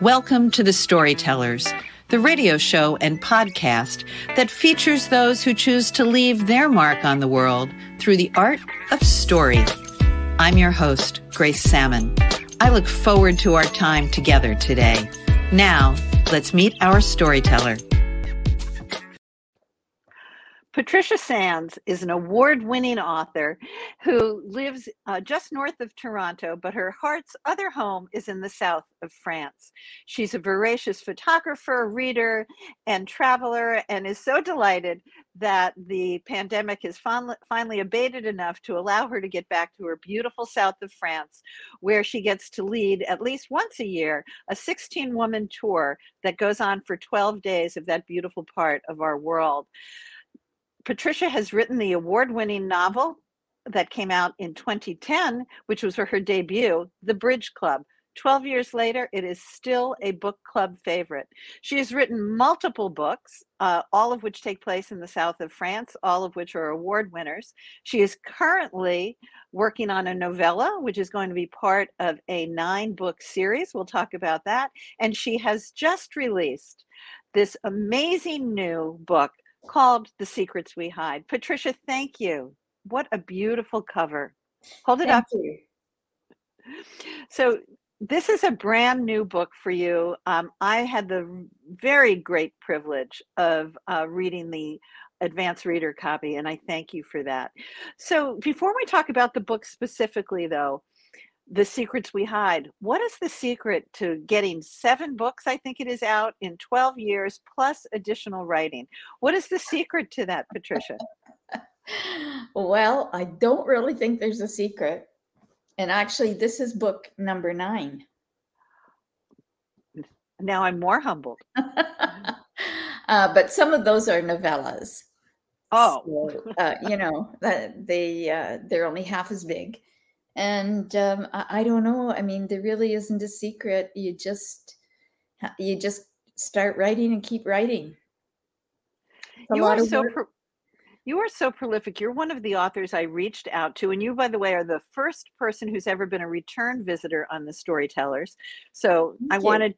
Welcome to The Storytellers, the radio show and podcast that features those who choose to leave their mark on the world through the art of story. I'm your host, Grace Sammon. I look forward to our time together today. Now, let's meet our storyteller. Patricia Sands is an award winning author who lives uh, just north of Toronto, but her heart's other home is in the south of France. She's a voracious photographer, reader, and traveler, and is so delighted that the pandemic has fin- finally abated enough to allow her to get back to her beautiful south of France, where she gets to lead at least once a year a 16 woman tour that goes on for 12 days of that beautiful part of our world. Patricia has written the award winning novel that came out in 2010, which was for her debut, The Bridge Club. 12 years later, it is still a book club favorite. She has written multiple books, uh, all of which take place in the south of France, all of which are award winners. She is currently working on a novella, which is going to be part of a nine book series. We'll talk about that. And she has just released this amazing new book called The Secrets We Hide. Patricia, thank you. What a beautiful cover. Hold it thank up. You. So, this is a brand new book for you. Um, I had the very great privilege of uh, reading the advanced reader copy, and I thank you for that. So, before we talk about the book specifically, though, the secrets we hide. What is the secret to getting seven books, I think it is out in 12 years, plus additional writing? What is the secret to that, Patricia? well, I don't really think there's a secret. And actually, this is book number nine. Now I'm more humbled. uh, but some of those are novellas. Oh, so, uh, you know, uh, they uh, they're only half as big and um, I, I, don't know i mean there really isn't a secret. You just you just start writing and keep writing. You are so pro- you are so prolific. You're one of the authors i reached out to and you by the way are the first person who's ever been a return visitor on the storytellers. So thank i you. wanted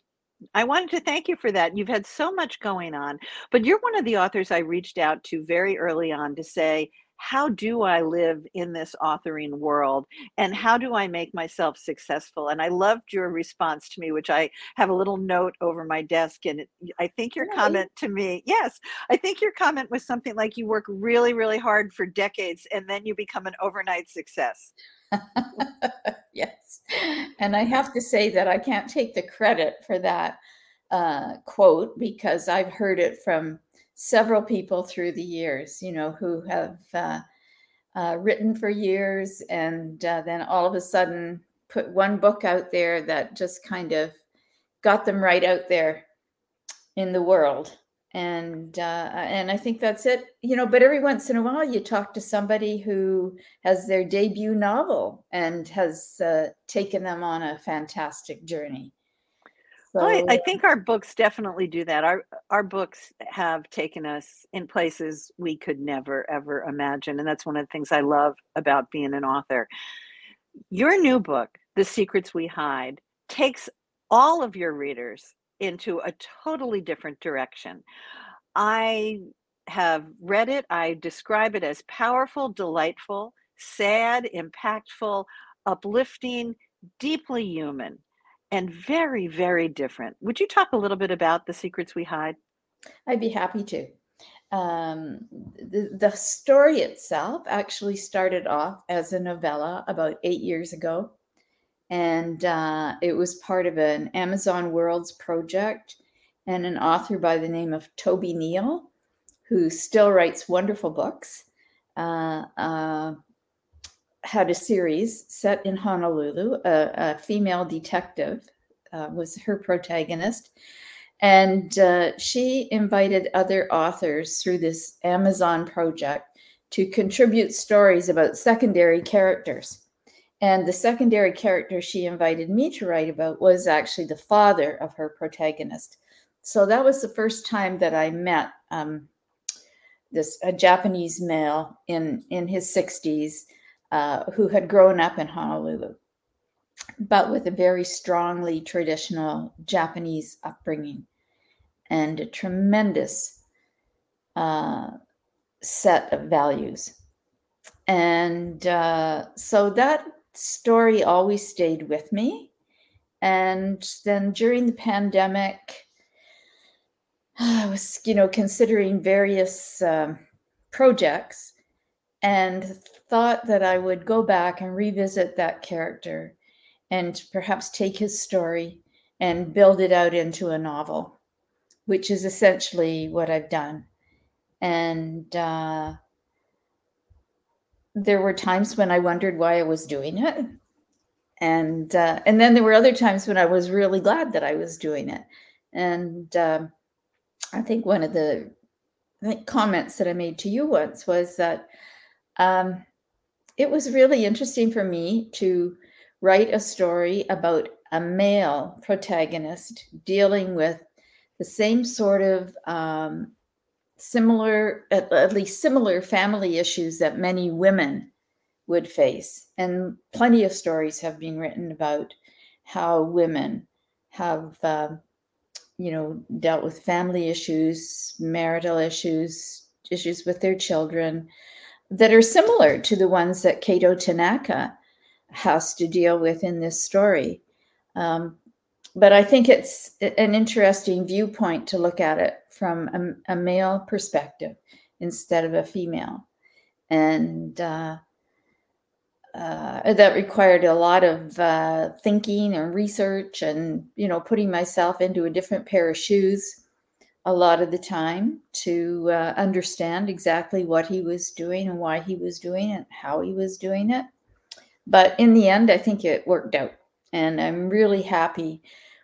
I wanted to thank you for that. You've had so much going on, but you're one of the authors I reached out to very early on to say, how do I live in this authoring world and how do I make myself successful? And I loved your response to me, which I have a little note over my desk. And it, I think your comment to me, yes, I think your comment was something like you work really, really hard for decades and then you become an overnight success. yes. And I have to say that I can't take the credit for that uh, quote because I've heard it from several people through the years, you know, who have uh, uh, written for years and uh, then all of a sudden put one book out there that just kind of got them right out there in the world. And uh, and I think that's it, you know. But every once in a while, you talk to somebody who has their debut novel and has uh, taken them on a fantastic journey. So, I, I, think our books definitely do that. Our our books have taken us in places we could never ever imagine, and that's one of the things I love about being an author. Your new book, The Secrets We Hide, takes all of your readers into a totally different direction. I have read it. I describe it as powerful, delightful, sad, impactful, uplifting, deeply human and very, very different. Would you talk a little bit about the secrets we hide? I'd be happy to. Um, the, the story itself actually started off as a novella about eight years ago. And uh, it was part of an Amazon Worlds project and an author by the name of Toby Neal, who still writes wonderful books. Uh, uh, had a series set in Honolulu. A, a female detective uh, was her protagonist. And uh, she invited other authors through this Amazon project to contribute stories about secondary characters. And the secondary character she invited me to write about was actually the father of her protagonist. So that was the first time that I met um, this a Japanese male in in his 60s uh, who had grown up in Honolulu. but with a very strongly traditional Japanese upbringing and a tremendous uh, set of values. And uh, so that story always stayed with me. And then during the pandemic, I was, you know, considering various um, projects and thought that I would go back and revisit that character and perhaps take his story and build it out into a novel, which is essentially what I've done. And uh, there were times when I wondered why I was doing it. And uh, and then there were other times when I was really glad that I was doing it. And um, I think one of the comments that I made to you once was that um, it was really interesting for me to write a story about a male protagonist dealing with the same sort of um, similar, at, at least similar family issues that many women would face. And plenty of stories have been written about how women have, uh, you know, dealt with family issues, marital issues, issues with their children that are similar to the ones that Kato Tanaka has to deal with in this story. Um, but I think it's an interesting viewpoint to look at it from a, a male perspective instead of a female. And uh, uh, that required a lot of uh, thinking and research and, you know, putting myself into a different pair of shoes a lot of the time to uh, understand exactly what he was doing and why he was doing it, how he was doing it. But in the end, I think it worked out. And I'm really happy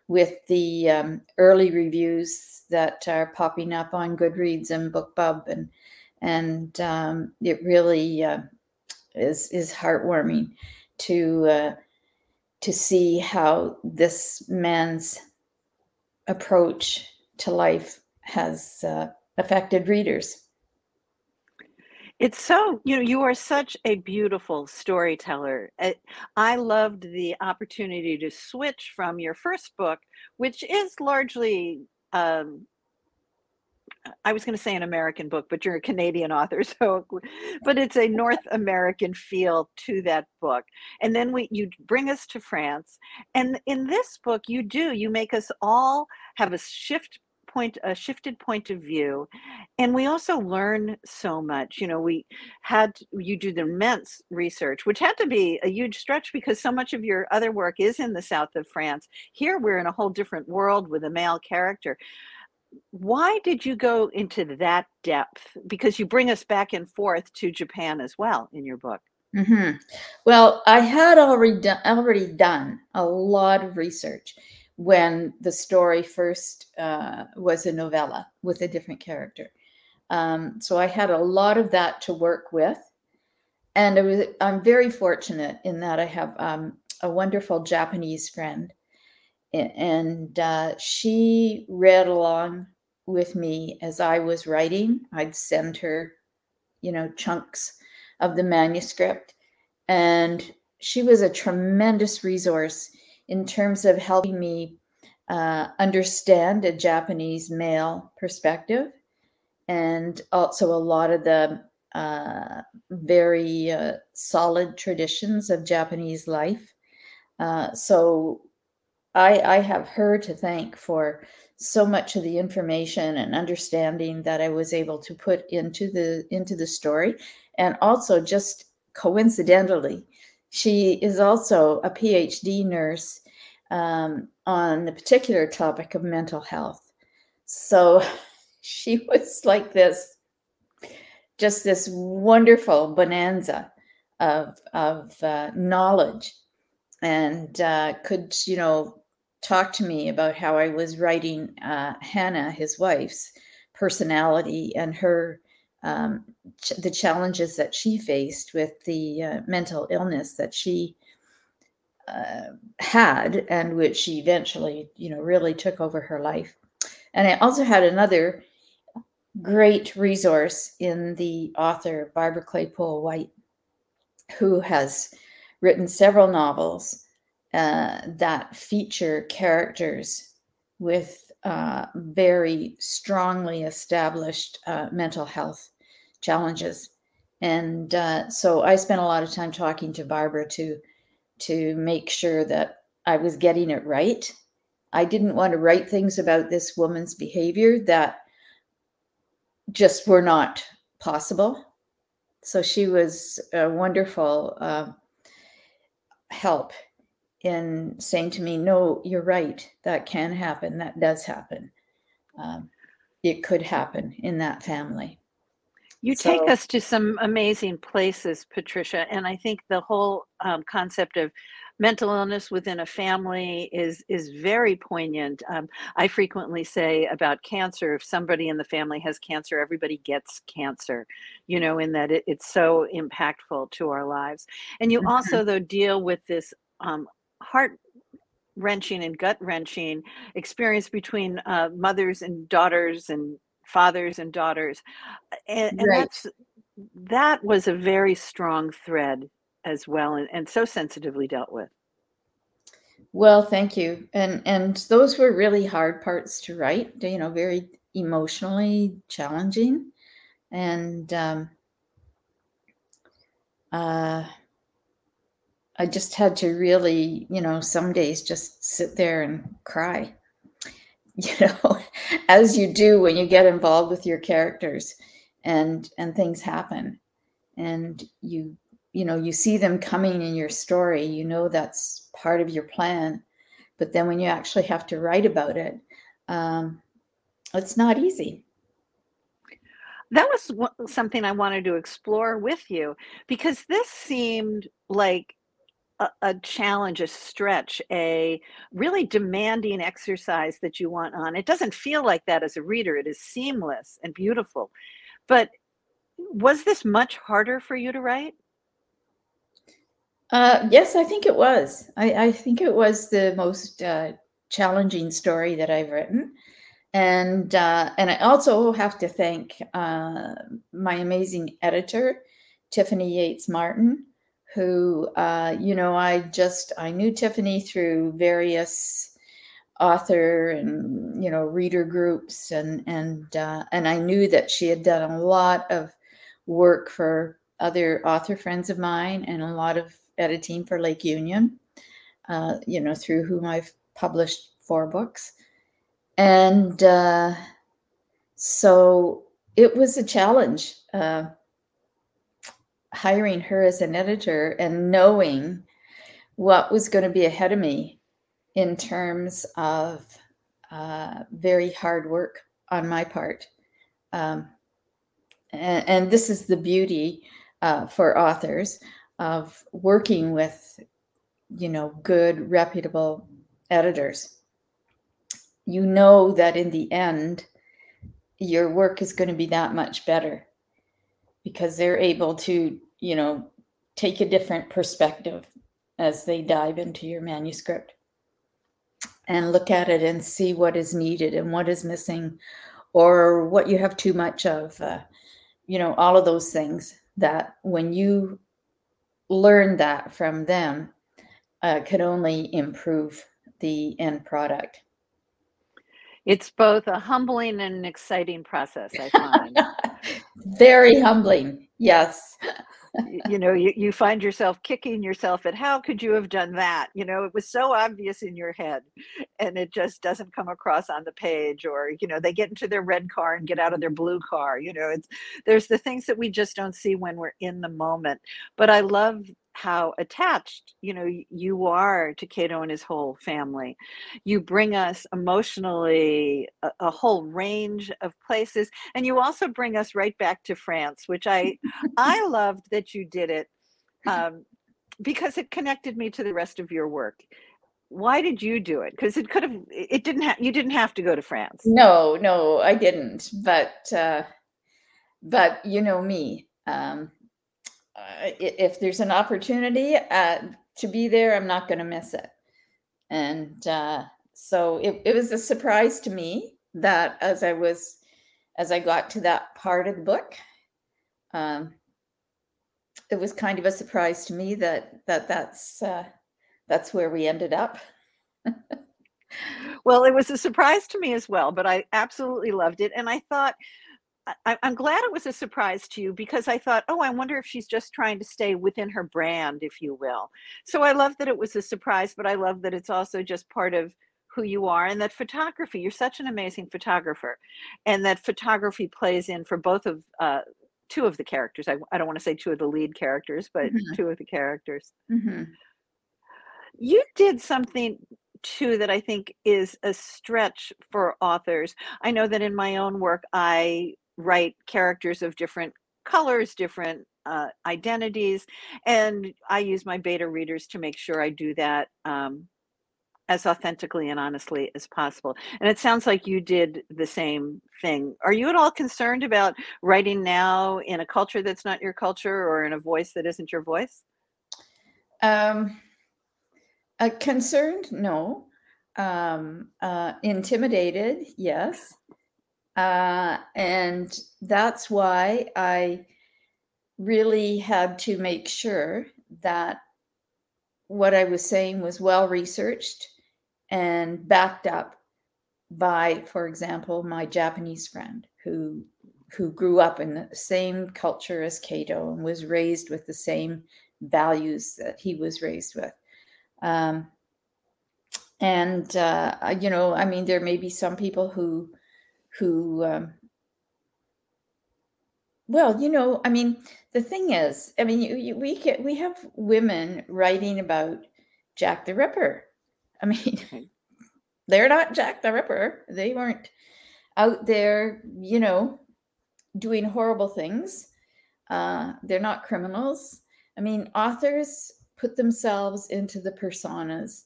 with the um, early reviews that are popping up on Goodreads and BookBub, and and um, it really uh, is is heartwarming to uh, to see how this man's approach to life has uh, affected readers. It's so, you know, you are such a beautiful storyteller. I loved the opportunity to switch from your first book, which is largely, um, I was going to say an American book, but you're a Canadian author, so, but it's a North American feel to that book. And then we, you bring us to France, and in this book, you do, you make us all have a shift point a shifted point of view and we also learn so much. You know we had you do the immense research which had to be a huge stretch because so much of your other work is in the south of france. Here we're in a whole different world with a male character. Why did you go into that depth? Because you bring us back and forth to japan as well in your book. Mm-hmm. well i had already done, already done a lot of research when the story first uh, was a novella with a different character. Um, so I had a lot of that to work with. And was, I'm very fortunate in that I have um, a wonderful Japanese friend. And uh, she read along with me as I was writing. I'd send her, you know, chunks of the manuscript. And she was a tremendous resource in terms of helping me uh, understand a Japanese male perspective and also a lot of the uh, very uh, solid traditions of Japanese life. Uh, so I, I have her to thank for so much of the information and understanding that I was able to put into the into the story, and also just coincidentally, she is also a PhD nurse um, on the particular topic of mental health. So she was like this, just this wonderful bonanza of, of uh, knowledge and uh, could, you know, talk to me about how I was writing uh, Hannah, his wife's personality and her um, ch- the challenges that she faced with the uh, mental illness that she uh, had and which she eventually you know really took over her life. And i also had another great resource in the author barbara claypole white who has written several novels uh, that feature characters with uh, very strongly established uh, mental health challenges. And uh, so I spent a lot of time talking to Barbara to to make sure that I was getting it right. I didn't want to write things about this woman's behavior that just were not possible. So she was a wonderful uh, help in saying to me, No, you're right. That can happen. That does happen. Um, it could happen in that family. You so, take us to some amazing places, Patricia. And I think the whole um, concept of mental illness within a family is is very poignant. Um, I frequently say about cancer: if somebody in the family has cancer, everybody gets cancer. You know, in that it, it's so impactful to our lives. And you mm-hmm. also, though, deal with this um, heart wrenching and gut wrenching experience between uh, mothers and daughters and fathers and daughters. And, and right. that's that was a very strong thread as well and, and so sensitively dealt with. Well thank you. And and those were really hard parts to write you know very emotionally challenging. And um uh I just had to really, you know, some days just sit there and cry, you know, as you do when you get involved with your characters and and things happen. And you you know you see them coming in your story you know that's part of your plan. But then when you actually have to write about it um, it's not easy. That was something i wanted to explore with you because this seemed like a, a, challenge, a stretch, a really demanding exercise that you want on. It doesn't feel like that as a reader. It is seamless and beautiful. But was this much harder for you to write? Uh, yes, I think it was. I, I, think it was the most uh, challenging story that I've written, and uh, and I also have to thank uh, my amazing editor, Tiffany Yates Martin, who uh, you know i just i knew tiffany through various author and you know reader groups and and uh, and i knew that she had done a lot of work for other author friends of mine and a lot of editing for lake union uh, you know through whom i've published four books. And uh, so it was a challenge uh, hiring her as an editor and knowing what was going to be ahead of me in terms of uh, very hard work on my part. Um, and, and, this is the beauty uh, for authors of working with, you know, good, reputable editors. You know that in the end, your work is going to be that much better because they're able to, you know, take a different perspective as they dive into your manuscript and look at it and see what is needed and what is missing or what you have too much of. Uh, you know, all of those things that when you learn that from them, uh, can only improve the end product. It's both a humbling and an exciting process, I find. Very humbling. Yes. you know, you, you find yourself kicking yourself at how could you have done that? You know, it was so obvious in your head and it just doesn't come across on the page or, you know, they get into their red car and get out of their blue car. You know, it's there's the things that we just don't see when we're in the moment. But I love how attached you know you are to Kato and his whole family. You bring us emotionally a, a, whole range of places, and you also bring us right back to France, which I I loved that you did it um, because it connected me to the rest of your work. Why did you do it? Because it could have it didn't have you didn't have to go to France. No, no, I didn't. But uh, but you know me. Um, uh, if there's an opportunity uh, to be there, I'm not going to miss it. And uh, so it, it was a surprise to me that as I was, as I got to that part of the book, um, it was kind of a surprise to me that that that's uh, that's where we ended up. well, it was a surprise to me as well, but I absolutely loved it. And I thought, I, am glad it was a surprise to you because I thought, oh, I wonder if she's just trying to stay within her brand, if you will. So I love that it was a surprise, but I love that it's also just part of who you are and that photography, you're such an amazing photographer, and that photography plays in for both of uh, two of the characters. I, I don't want to say two of the lead characters, but mm-hmm. two of the characters. Mm-hmm. You did something too that I think is a stretch for authors. I know that in my own work, I write characters of different colors, different uh, identities, and I use my beta readers to make sure I do that um, as authentically and honestly as possible. And it sounds like you did the same thing. Are you at all concerned about writing now in a culture that's not your culture or in a voice that isn't your voice? Um, uh, concerned, no. Um, uh, intimidated, yes. Uh, and that's why I really had to make sure that what I was saying was well researched and backed up by, for example, my Japanese friend who who grew up in the same culture as Kato and was raised with the same values that he was raised with. Um, and uh, you know, I mean, there may be some people who who um, well, you know, I mean, the thing is, I mean, you, you, we get we have women writing about Jack the Ripper. I mean, they're not Jack the Ripper. They weren't out there, you know, doing horrible things. Uh, they're not criminals. I mean, authors put themselves into the personas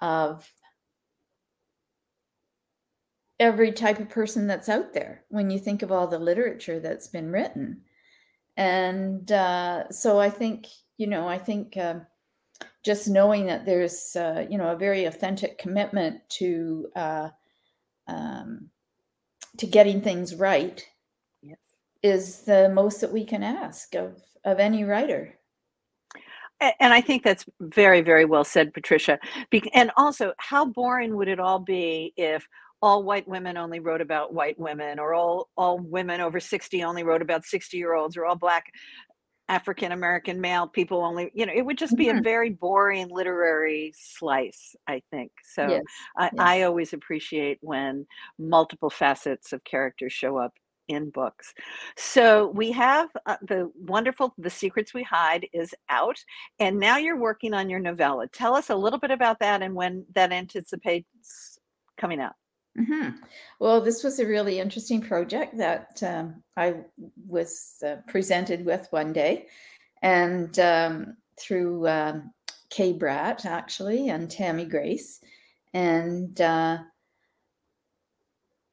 of every type of person that's out there when you think of all the literature that's been written. And uh, so I think, you know, I think uh, just knowing that there's, uh, you know, a very authentic commitment to uh, um, to getting things right yes. is the most that we can ask of of any writer. And I think that's very, very well said, Patricia. And also, how boring would it all be if all white women only wrote about white women, or all all women over sixty only wrote about sixty year olds, or all black African American male people only, you know, it would just be mm-hmm. a very boring literary slice, I think. So yes. I, yes. I, always appreciate when multiple facets of characters show up in books. So we have uh, the wonderful The Secrets We Hide is out, and now you're working on your novella. Tell us a little bit about that and when that anticipates coming out. Mm-hmm. Well, this was a really interesting project that um, I was uh, presented with one day, and um, through um, Kay Bratt actually and Tammy Grace, and uh,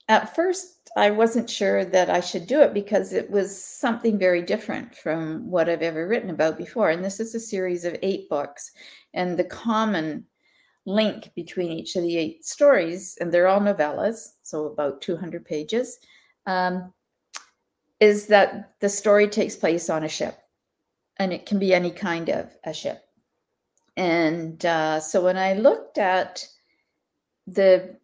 at first I wasn't sure that I should do it because it was something very different from what I've ever written about before, and this is a series of eight books, and the common link between each of the eight stories, and they're all novellas, so about 200 pages, um, is that the story takes place on a ship, and it can be any kind of a ship. And uh, so when I looked at the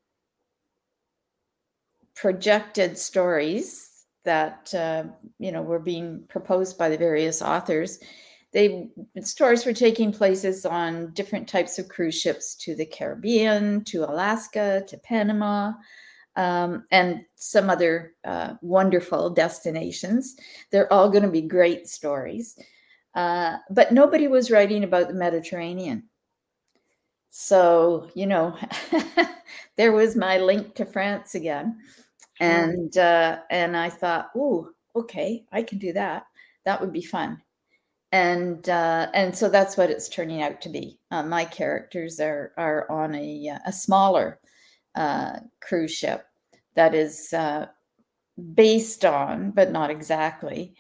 projected stories that uh, you know were being proposed by the various authors, they stories were taking places on different types of cruise ships to the Caribbean, to Alaska, to Panama, um, and some other uh, wonderful destinations. They're all going to be great stories. Uh, but nobody was writing about the Mediterranean. So, you know, there was my link to France again. And uh, and I thought, oh, okay, I can do that. That would be fun and uh, and so that's what it's turning out to be. Uh, my characters are are on a uh, a smaller uh, cruise ship that is uh, based on, but not exactly,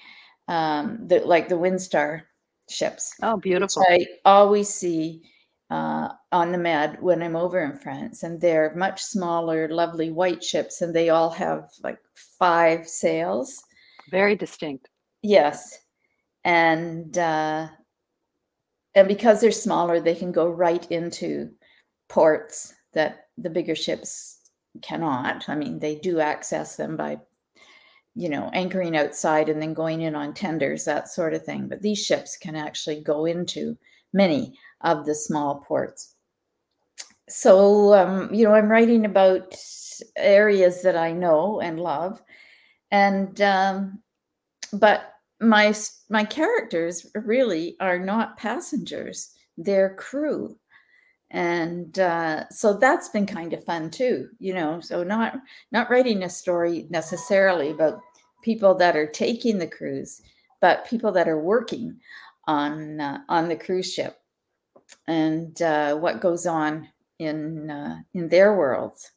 um, the like the Windstar ships. Oh, beautiful! I always see uh, on the Med when I'm over in France, and they're much smaller, lovely white ships, and they all have like five sails. Very distinct. Yes, and uh, and because they're smaller, they can go right into ports that the bigger ships cannot. I mean, they do access them by, you know, anchoring outside and then going in on tenders, that sort of thing. But these ships can actually go into many of the small ports. So, um, you know, I'm writing about areas that I know and love, and um, but my my characters really are not passengers; they're crew. And uh, so that's been kind of fun too you know so not not writing a story necessarily about people that are taking the cruise but people that are working on uh, on the cruise ship. And uh, what goes on in uh, in their worlds.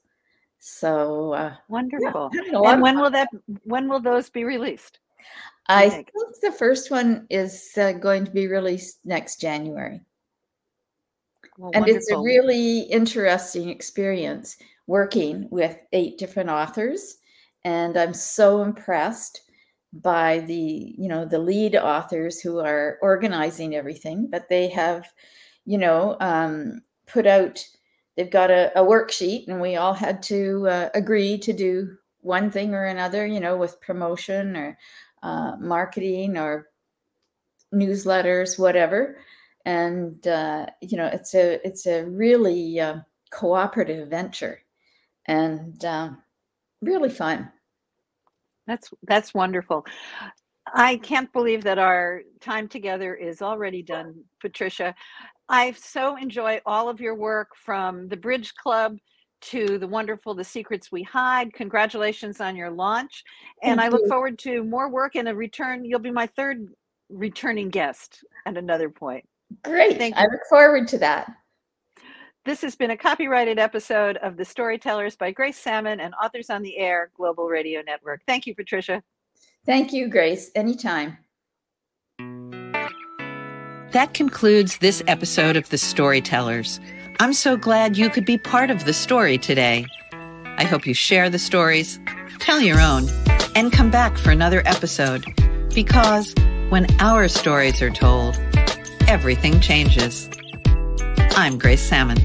So uh, wonderful. Yeah, and when will that when will those be released i think? the first one is uh, going to be released next january well, and wonderful. it's a really interesting experience working with eight different authors. And I'm so impressed by the, you know, the lead authors who are organizing everything, but they have, you know, um, put out, they've got a, a, worksheet and we all had to uh, agree to do one thing or another, you know, with promotion or uh, marketing or newsletters, whatever. And uh, you know it's a it's a really uh, cooperative venture and um, really fun. That's that's wonderful. I can't believe that our time together is already done patricia. I so enjoy all of your work from the bridge club to the wonderful the secrets we hide congratulations on your launch and Thank i look you. forward to more work and a return you'll be my third returning guest at another point Great. Thank I look forward to that. This has been a copyrighted episode of The Storytellers by Grace Sammon and Authors on the Air Global Radio Network. Thank you, Patricia. Thank you, Grace. Anytime. That concludes this episode of The Storytellers. I'm so glad you could be part of the story today. I hope you share the stories, tell your own, and come back for another episode because when our stories are told, everything changes. I'm Grace Sammon.